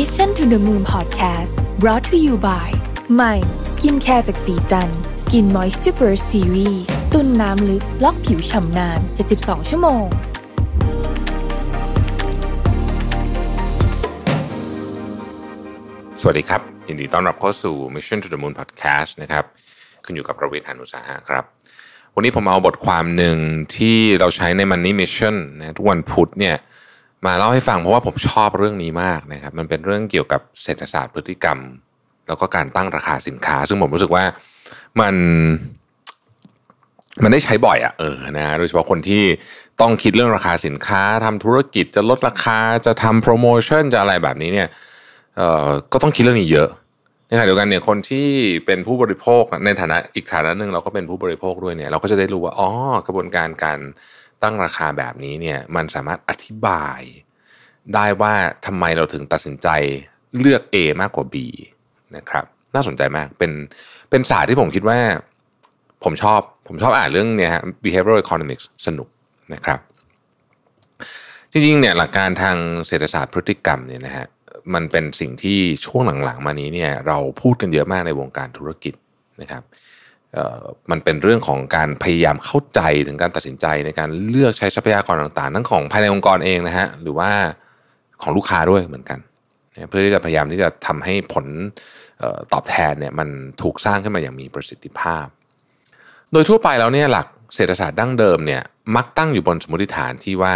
Mission to the Moon Podcast brought to you by ใหม่ skincare จากศรีจันทร์ Skin Moisture Burst Series ตุนน้ำลึกล็อกผิวฉ่ำนาน 72 ชั่วโมง สวัสดีครับ ยินดีต้อนรับเข้าสู่ Mission to the Moon Podcast นะครับคุณอยู่กับผมรวิศ หาญอุตสาหะครับ วันนี้ผมเอาบทความหนึ่งที่เราใช้ใน Money Mission นะทุกวันพุธเนี่ย มาเล่าให้ฟังเพราะว่าผมชอบเรื่องนี้มากนะครับ มันเป็นเรื่องเกี่ยวกับเศรษฐศาสตร์พฤติกรรม แล้วก็การตั้งราคาสินค้า ซึ่งผมรู้สึกว่ามันมันได้ใช้บ่อยอะเออนะโดยเฉพาะคนที่ต้องคิดเรื่องราคาสินค้าทำธุรกิจจะลดราคาจะทำโปรโมชั่นจะอะไรแบบนี้เนี่ยเอ่อก็ต้องคิดเรื่องนี้เยอะในขณะเดียวกันเนี่ยคนที่เป็นผู้บริโภคในฐานะอีกฐานะหนึ่งเราก็เป็นผู้บริโภคด้วยเนี่ย เราก็จะได้รู้ว่าอ๋อกระบวนการการ ตั้งราคาแบบนี้เนี่ยมันสามารถอธิบาย ได้ว่าทำไมเราถึงตัดสินใจเลือก A มากกว่า B นะครับน่าสนใจมากเป็นเป็นศาสตร์ที่ผมคิดว่า ผมชอบผมชอบอ่านเรื่องเนี่ยฮะ behavioral economics สนุกนะครับ จริงๆเนี่ยหลักการทางเศรษฐศาสตร์พฤติกรรมเนี่ยนะฮะมันเป็นสิ่งที่ช่วงหลังๆ มานี้เนี่ยเราพูดกันเยอะมากในวงการธุรกิจนะครับ มันเป็นเรื่องของการพยายามเข้าใจถึงการตัดสินใจในการเลือกใช้ทรัพยากรต่างๆ ทั้งของภายในองค์กรเองนะฮะหรือว่าของลูกค้าด้วยเหมือนกัน เพื่อที่จะพยายามที่จะทำให้ผลตอบแทนเนี่ยมันถูกสร้างขึ้นมาอย่างมีประสิทธิภาพ โดยทั่วไปแล้วเนี่ยหลักเศรษฐศาสตร์ดั้งเดิมเนี่ยมักตั้งอยู่บนสมมติฐานที่ว่า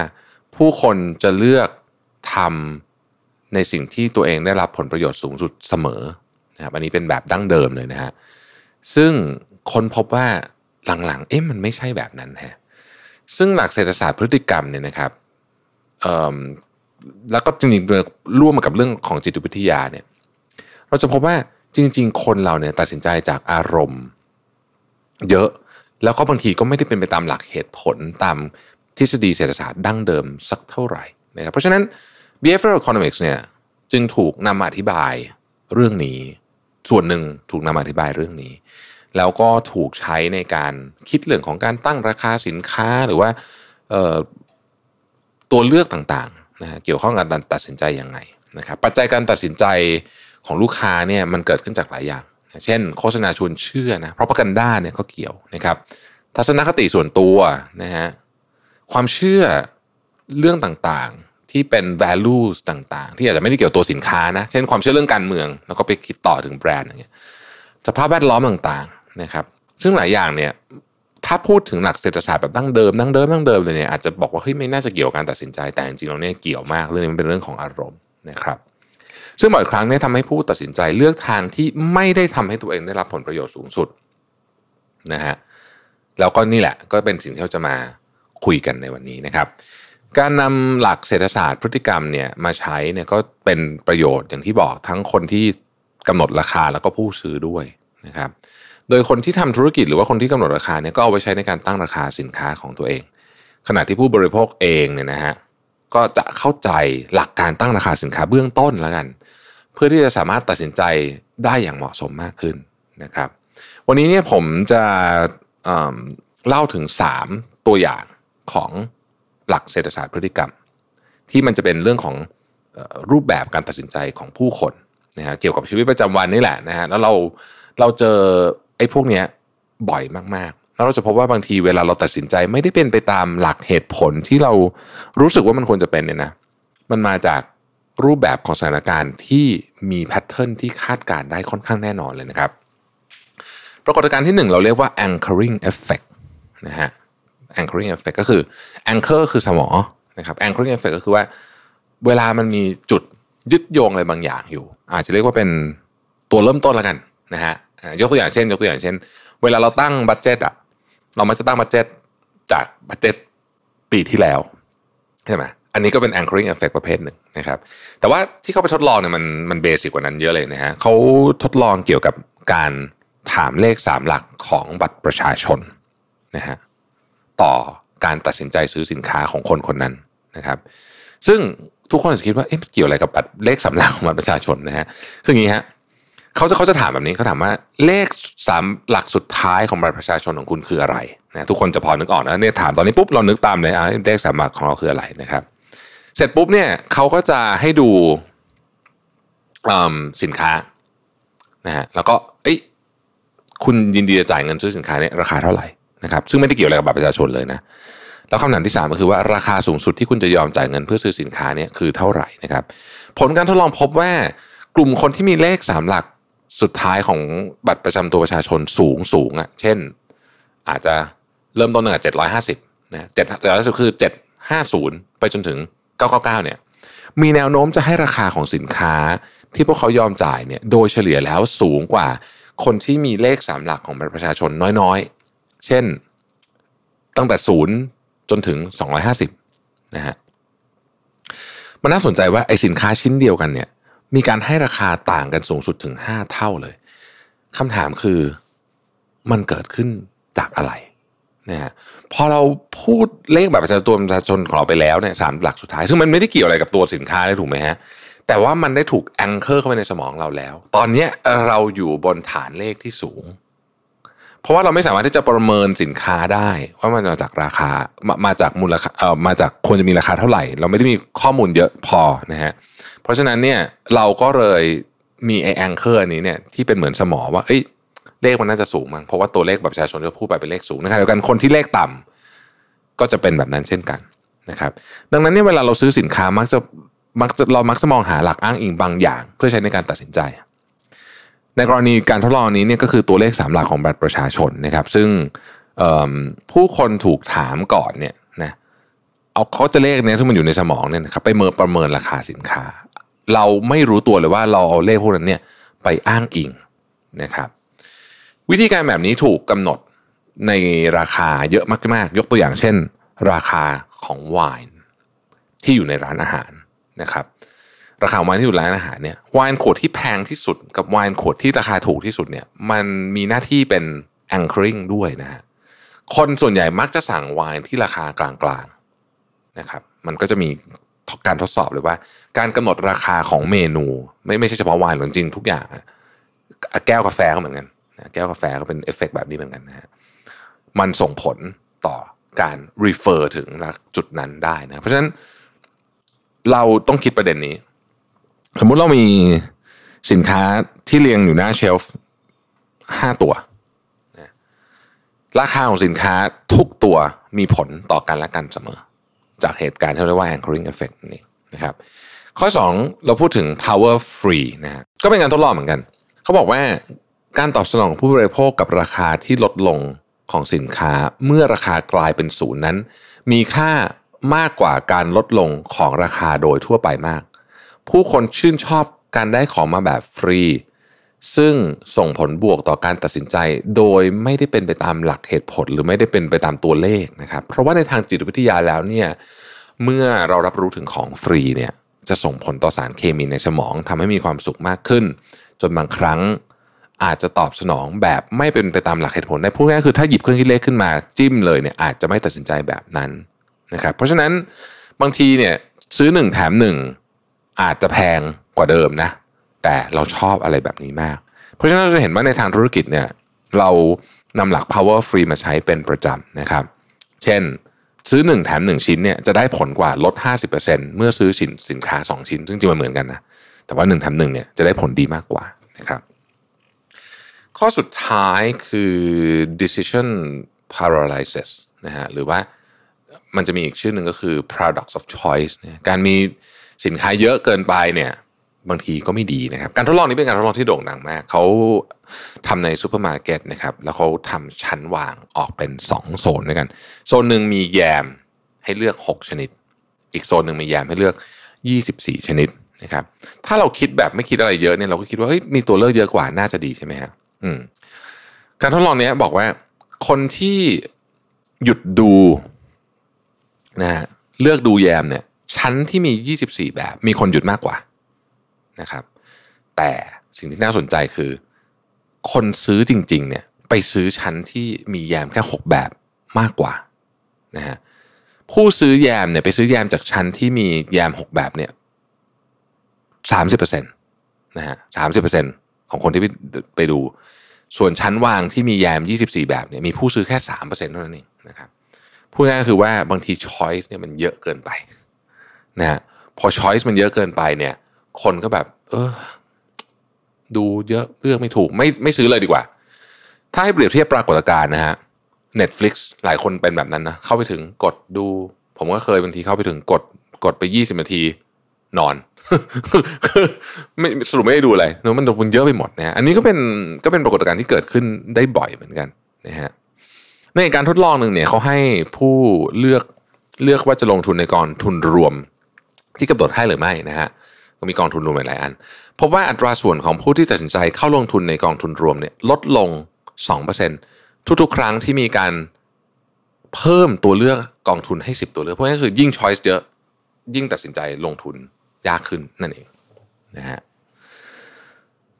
ผู้คนจะเลือกทำในสิ่งที่ตัวเองได้รับผลประโยชน์สูงสุดเสมอนะครับอันนี้เป็นแบบดั้งเดิมเลยนะฮะซึ่ง คนพบว่าหลังๆ เอ๊ะมันไม่ใช่แบบนั้นฮะซึ่งหลักเศรษฐศาสตร์พฤติกรรมเนี่ยนะครับแล้วก็จริงๆร่วมมากับเรื่องของจิตวิทยาเนี่ย เราจะพบว่าจริง ๆ คนเราเนี่ยตัดสินใจจากอารมณ์ เยอะแล้วก็บางทีก็ไม่ได้เป็นไปตามหลักเหตุผลตามทฤษฎีเศรษฐศาสตร์ดั้งเดิมสักเท่าไหร่นะครับเพราะฉะนั้น behavioral economics เนี่ยจึงถูกนำมาอธิบายเรื่องนี้ ส่วนหนึ่งถูกนำมาอธิบายเรื่องนี้ แล้วก็ถูกใช้ในการคิดเรื่องของการตั้งราคาสินค้าหรือว่าตัวเลือกต่างๆนะเกี่ยวข้องกับการตัดสินใจยังไงนะครับปัจจัยการตัดสินใจของลูกค้าเนี่ยมันเกิดขึ้นจากหลายอย่าง เช่น โฆษณาชวนเชื่อนะเพราะประกันด้าเนี่ยก็เกี่ยวนะครับ ทัศนคติส่วนตัวนะฮะความเชื่อเรื่องต่างๆที่เป็น values ต่างๆ ที่อาจจะไม่ได้เกี่ยวตัวสินค้านะ เช่นความเชื่อเรื่องการเมือง แล้วก็ไปคิดต่อถึงแบรนด์อย่างเงี้ยสภาพแวดล้อมต่าง นะครับ ซึ่งหลายอย่างเนี่ยถ้าพูดถึงหลักเศรษฐศาสตร์แบบดั้งเดิมดั้งเดิมดั้งเดิมเลยเนี่ยอาจจะบอกว่าเฮ้ยไม่น่าจะเกี่ยวกับการตัดสินใจแต่จริงๆแล้วเนี่ยเกี่ยวมากเรื่องนี้มันเป็นเรื่องของอารมณ์นะครับซึ่งบ่อยครั้งเนี่ยทำให้ผู้ตัดสินใจเลือกทางที่ไม่ได้ทำให้ตัวเองได้รับผลประโยชน์สูงสุดนะฮะแล้วก็นี่แหละก็เป็นสิ่งที่เราจะมาคุยกันในวันนี้นะครับ การนำหลักเศรษฐศาสตร์พฤติกรรมเนี่ยมาใช้เนี่ยก็เป็นประโยชน์อย่างที่บอกทั้งคนที่กำหนดราคาแล้วก็ผู้ซื้อด้วยนะครับ โดยคนที่ทำธุรกิจหรือว่าคนที่กำหนดราคาเนี่ยก็เอาไว้ใช้ในการตั้งราคาสินค้าของตัวเอง ขณะที่ผู้บริโภคเองเนี่ยนะฮะก็จะเข้าใจหลักการตั้งราคาสินค้าเบื้องต้นแล้วกัน เพื่อที่จะสามารถตัดสินใจได้อย่างเหมาะสมมากขึ้นนะครับ วันนี้เนี่ยผมจะเล่าถึง 3 ตัวอย่างของหลักเศรษฐศาสตร์พฤติกรรม ที่มันจะเป็นเรื่องของรูปแบบการตัดสินใจของผู้คนนะฮะเกี่ยวกับชีวิตประจำวันนี่แหละนะฮะแล้วเราเราเจอ ไอ้พวกเนี้ยบ่อยมากๆ แล้วเราจะพบว่าบางทีเวลาเราตัดสินใจไม่ได้เป็นไปตามหลักเหตุผลที่เรารู้สึกว่ามันควรจะเป็นเนี่ยนะ มันมาจากรูปแบบของสถานการณ์ที่มีแพทเทิร์นที่คาดการได้ค่อนข้างแน่นอนเลยนะครับ ปรากฏการณ์ที่หนึ่งเราเรียกว่า anchoring effect นะฮะ anchoring effect ก็คือ anchor คือสมอนะครับ anchoring effect ก็คือว่า เวลามันมีจุดยึดโยงอะไรบางอย่างอยู่ อาจจะเรียกว่าเป็นตัวเริ่มต้นแล้วกันนะฮะ ยกตัวอย่างเช่น ยกตัวอย่างเช่น เวลาเราตั้งบัตเจตอะเราไม่จะตั้งบัตเจตจากบัตเจตปีที่แล้วใช่ไหมอันนี้ก็เป็น anchoring effect ประเภทหนึ่งนะครับ แต่ว่าที่เขาไปทดลองเนี่ยมันมันเบสิกกว่านั้นเยอะเลยนะฮะเขาทดลองเกี่ยวกับการถามเลขสามหลักของบัตรประชาชนนะฮะต่อการตัดสินใจซื้อสินค้าของคนคนนั้นนะครับ ซึ่งทุกคนจะคิดว่าเอ๊ะเกี่ยวอะไรกับบัตรเลขสามหลักของบัตรประชาชนนะฮะคืออย่างนี้ฮะ เขาจะเขาจะถามแบบนี้เขาถามว่าเลขสามหลักสุดท้ายของบัตรประชาชนของคุณคืออะไรนะทุกคนจะพอนึกออกนะเนี่ยถามตอนนี้ปุ๊บเรานึกตามเลยอะเลขสามหลักของเราคืออะไรนะครับ เสร็จปุ๊บเนี่ยเขาก็จะให้ดูสินค้านะฮะแล้วก็เอ้ยคุณยินดีจะจ่ายเงินซื้อสินค้าเนี่ยราคาเท่าไหร่นะครับ ซึ่งไม่ได้เกี่ยวอะไรกับบัตรประชาชนเลยนะแล้วคำถามที่ 3 ก็คือว่าราคาสูงสุดที่คุณจะยอมจ่ายเงินเพื่อซื้อสินค้าเนี่ยคือเท่าไหร่นะครับ ผลการทดลองพบว่ากลุ่มคนที่มีเลขสามหลัก สุดท้ายของบัตรประจำตัวประชาชนสูงสูงอะ เช่น อาจจะเริ่มต้นตั้งแต่เจ็ดร้อยห้าสิบนะเจ็ดแต่ละสุดคือเจ็ดห้าศูนย์ไปจนถึงเก้าเก้าเก้าเนี่ย มีแนวโน้มจะให้ราคาของสินค้าที่พวกเขายอมจ่ายเนี่ย โดยเฉลี่ยแล้วสูงกว่าคนที่มีเลขสามหลักของบัตรประชาชนน้อยๆ เช่น ตั้งแต่ศูนย์จนถึงสองร้อยห้าสิบนะฮะมันน่าสนใจว่าไอ้สินค้าชิ้นเดียวกันเนี่ย มีการให้ราคาต่างกันสูงสุดถึงห้าเท่าเลยคำถามคือมันเกิดขึ้นจากอะไรนะฮะพอเราพูดเลขแบบประชาชนตัวประชาชนของเราไปแล้วเนี่ยสามหลักสุดท้าย ซึ่งมันไม่ได้เกี่ยวอะไรกับตัวสินค้าเลยถูกไหมฮะแต่ว่ามันได้ถูกแองเกอร์เข้าไปในสมองเราแล้ว ตอนนี้เราอยู่บนฐานเลขที่สูง เพราะว่าเราไม่สามารถที่จะประเมินสินค้าได้ว่ามันมาจากราคามามาจากมูลค่าเอ่อมาจากควรจะมีราคาเท่าไหร่ เราไม่ได้มีข้อมูลเยอะพอนะฮะเพราะฉะนั้นเนี่ยเราก็เลยมีไอแองเกอร์นี้เนี่ยที่เป็นเหมือนสมอว่าเอ้ยเลขมันน่าจะสูงมั้งเพราะว่าตัวเลขแบบประชาชนที่พูดไปเป็นเลขสูงนะครับเดียวกันคนที่เลขต่ำก็จะเป็นแบบนั้นเช่นกันนะครับ ดังนั้นเนี่ยเวลาเราซื้อสินค้ามักจะมักจะเรามักจะมองหาหลักอ้างอิงบางอย่าง เพื่อใช้ในการตัดสินใจ ในกรณีการทดลองนี้เนี่ยก็คือตัวเลขสามหลักของบัตรประชาชนนะครับ ซึ่งผู้คนถูกถามก่อนเนี่ยนะเอาเขาจะเลขนี่ยซึ่งมันอยู่ในสมองเนี่ยนะครับไปเมินประเมินราคาสินค้า เราไม่รู้ตัวเลยว่าเราเอาเลขพวกนั้นเนี่ยไปอ้างอิงนะครับ วิธีการแบบนี้ถูกกำหนดในราคาเยอะมากๆ ยกตัวอย่างเช่น ราคาของไวน์ที่อยู่ในร้านอาหารนะครับ ราคาไวน์ที่อยู่ร้านอาหารเนี่ยไวน์ขวดที่แพงที่สุด กับไวน์ขวดที่ราคาถูกที่สุดเนี่ยมันมีหน้าที่เป็น anchoring ด้วยนะฮะคนส่วนใหญ่มักจะสั่งไวน์ที่ราคากลางๆนะครับมันก็จะมีการทดสอบเลยว่า การกำหนดราคาของเมนู ไม่ไม่ใช่เฉพาะไวน์หรอกจริงทุกอย่างแก้วกาแฟก็เหมือนกันแก้วกาแฟก็เป็นเอฟเฟกแบบนี้เหมือนกันนะฮะมันส่งผลต่อการ refer ถึงจุดนั้นได้นะเพราะฉะนั้นเราต้องคิดประเด็นนี้ สมมุติเรามีสินค้าที่เรียงอยู่หน้าเชลฟ์ห้าตัว ราคาของสินค้าทุกตัวมีผลต่อกันและกันเสมอ จากเหตุการณ์ที่เรียกว่า anchoring effect นี่นะครับ ข้อ 2 เราพูดถึง power free นะฮะก็เป็นการทดลองเหมือนกัน เขาบอกว่าการตอบสนองผู้บริโภคกับราคาที่ลดลงของสินค้าเมื่อราคากลายเป็นศูนย์นั้น มีค่ามากกว่าการลดลงของราคาโดยทั่วไปมาก ผู้คนชื่นชอบการได้ของมาแบบฟรี ซึ่งส่งผลบวกต่อการตัดสินใจ โดยไม่ได้เป็นไปตามหลักเหตุผล หรือไม่ได้เป็นไปตามตัวเลขนะครับ เพราะว่าในทางจิตวิทยาแล้วเนี่ยเมื่อเรารับรู้ถึงของฟรีเนี่ยจะส่งผลต่อสารเคมีในสมองทำให้มีความสุขมากขึ้น จนบางครั้งอาจจะตอบสนองแบบไม่เป็นไปตามหลักเหตุผลได้พูดง่ายคือถ้าหยิบเครื่องคิดเลขขึ้นมาจิ้มเลยเนี่ยอาจจะไม่ตัดสินใจแบบนั้นนะครับเพราะฉะนั้นบางทีเนี่ยซื้อหนึ่งแถมหนึ่ง อาจจะแพงกว่าเดิมนะ แต่เราชอบอะไรแบบนี้มาก เพราะฉะนั้นเราจะเห็นว่าในทางธุรกิจเนี่ยเรานำหลัก power free มาใช้เป็นประจำนะครับ เช่น ซื้อ 1 แถม 1 ชิ้นเนี่ยจะได้ผลกว่าลด 50%เมื่อซื้อสินสินค้า 2 ชิ้น ซึ่งจริงมันเหมือนกันนะแต่ว่า 1 แถม 1เนี่ยจะได้ผลดีมากกว่านะครับ ข้อสุดท้ายคือ decision paralysis นะฮะหรือว่ามันจะมีอีกชื่อหนึ่งก็คือ paradox of choice การมี สินค้าเยอะเกินไปเนี่ยบางทีก็ไม่ดีนะครับ การทดลองนี้เป็นการทดลองที่โด่งดังมาก เขาทำในซูเปอร์มาร์เก็ตนะครับ แล้วเขาทำชั้นวางออกเป็น 2 โซนด้วยกัน โซนหนึ่งมีแยมให้เลือก 6 ชนิด อีกโซนหนึ่งมีแยมให้เลือก 24 ชนิดนะครับ ถ้าเราคิดแบบไม่คิดอะไรเยอะเนี่ยเราก็คิดว่าเฮ้ยมีตัวเลือกเยอะกว่าน่าจะดีใช่ไหมครับอืมการทดลองนี้บอกว่าคนที่หยุดดูนะฮะเลือกดูแยมเนี่ย ชั้นที่มี 24 แบบ มีคนหยุดมากกว่านะครับ แต่สิ่งที่น่าสนใจคือ คนซื้อจริง ๆ เนี่ย ไปซื้อชั้นที่มีแยมแค่ 6 แบบมากกว่านะฮะผู้ซื้อแยมเนี่ยไปซื้อแยมจากชั้นที่มีแยม 6 แบบเนี่ยสามสิบเปอร์เซ็นต์นะฮะสามสิบเปอร์เซ็นต์ของคนที่ไปดู ส่วนชั้นวางที่มีแยม24แบบเนี่ยมีผู้ซื้อแค่3%เท่านั้นเองนะครับพูดง่ายๆคือว่าบางทีช้อยส์เนี่ยมันเยอะเกินไป นะฮะพอช้อยส์มันเยอะเกินไปเนี่ย คนก็แบบ เออ ดูเยอะเลือกไม่ถูก ไม่ไม่ซื้อเลยดีกว่า ถ้าให้เปรียบเทียบปรากฏการณ์นะฮะ Netflix หลายคนเป็นแบบนั้นนะ เข้าไปถึงกดดู ผมก็เคยบางทีเข้าไปถึงกดกดไปยี่สิบนาที นอนไม่สรุปไม่ได้ดูอะไรเนอะมันมันเยอะไปหมดนะฮะอันนี้ก็เป็นก็เป็นปรากฏการณ์ที่เกิดขึ้นได้บ่อยเหมือนกันนะฮะในการทดลองหนึ่งเนี่ยเขาให้ผู้เลือกเลือกว่าจะลงทุนในกองทุนรวม ที่กำหนดให้หรือไม่นะฮะก็มีกองทุนรวมหลายอันพบว่าอัตราส่วนของผู้ที่ตัดสินใจเข้าลงทุนในกองทุนรวมเนี่ยลดลง 2%ทุกๆ ครั้งที่มีการเพิ่มตัวเลือกกองทุนให้ 10 ตัวเลือกเพราะงั้นคือยิ่งช้อยส์เยอะยิ่งตัดสินใจลงทุนยากขึ้นนั่นเองนะฮะ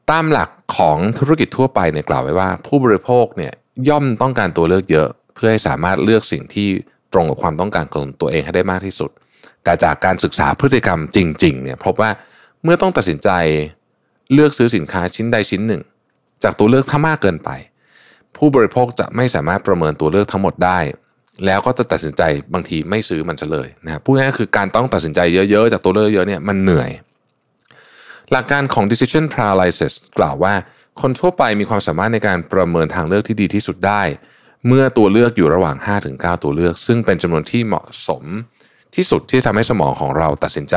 ตามหลักของธุรกิจทั่วไปเนี่ยกล่าวไว้ว่า ผู้บริโภคเนี่ยย่อมต้องการตัวเลือกเยอะ เพื่อให้สามารถเลือกสิ่งที่ตรงกับความต้องการของตัวเองให้ได้มากที่สุด แต่จากการศึกษาพฤติกรรมจริงๆเนี่ยพบว่าเมื่อต้องตัดสินใจเลือกซื้อสินค้าชิ้นใดชิ้นหนึ่ง จากตัวเลือกถ้ามากเกินไป ผู้บริโภคจะไม่สามารถประเมินตัวเลือกทั้งหมดได้ แล้วก็จะตัดสินใจบางทีไม่ซื้อมันจะเลยนะพูดง่ายๆคือการต้องตัดสินใจเยอะๆ จากตัวเลือกเยอะเนี่ยมันเหนื่อย หลักการของ decision paralysis กล่าวว่า คนทั่วไปมีความสามารถในการประเมินทางเลือกที่ดีที่สุดได้ เมื่อตัวเลือกอยู่ระหว่าง 5-9 ตัวเลือก ซึ่งเป็นจำนวนที่เหมาะสม ที่สุดที่ทำให้สมองของเราตัดสินใจ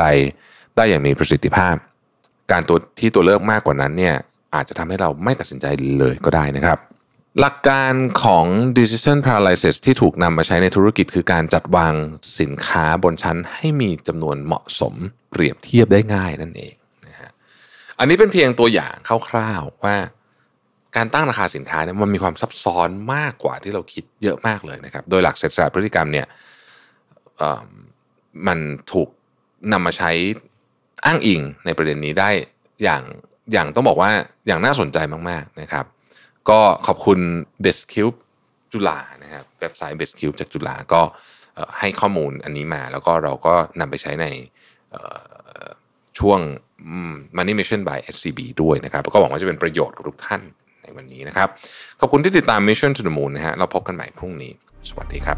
ได้อย่างมีประสิทธิภาพ การตัวที่ตัวเลือกมากกว่านั้นเนี่ยอาจจะทำให้เราไม่ตัดสินใจเลยก็ได้นะครับ หลักการของ decision paralysis ที่ถูกนำมาใช้ในธุรกิจ คือการจัดวางสินค้าบนชั้นให้มีจำนวนเหมาะสมเปรียบเทียบได้ง่ายนั่นเองนะฮะอันนี้เป็นเพียงตัวอย่างคร่าวๆว่าการตั้งราคาสินค้าเนี่ยมันมีความซับซ้อนมากกว่าที่เราคิดเยอะมากเลยนะครับ โดยหลักเศรษฐศาสตร์พฤติกรรมเนี่ย มันถูกนำมาใช้อ้างอิงในประเด็นนี้ได้อย่างอย่างต้องบอกว่าอย่างน่าสนใจมาก ๆนะครับ ก็ขอบคุณ b e s c u b e จุฬานะครับเว็บไซต์ b e s c u b e จากจุฬาก็ให้ข้อมูลอันนี้มา แล้วก็เราก็นำไปใช้ในช่วง Money Mission by SCB ด้วยนะครับก็หวังว่าจะเป็นประโยชน์กับทุกท่านในวันนี้นะครับ ขอบคุณที่ติดตาม Mission to the Moon นะฮะเราพบกันใหม่พรุ่งนี้ สวัสดีครับ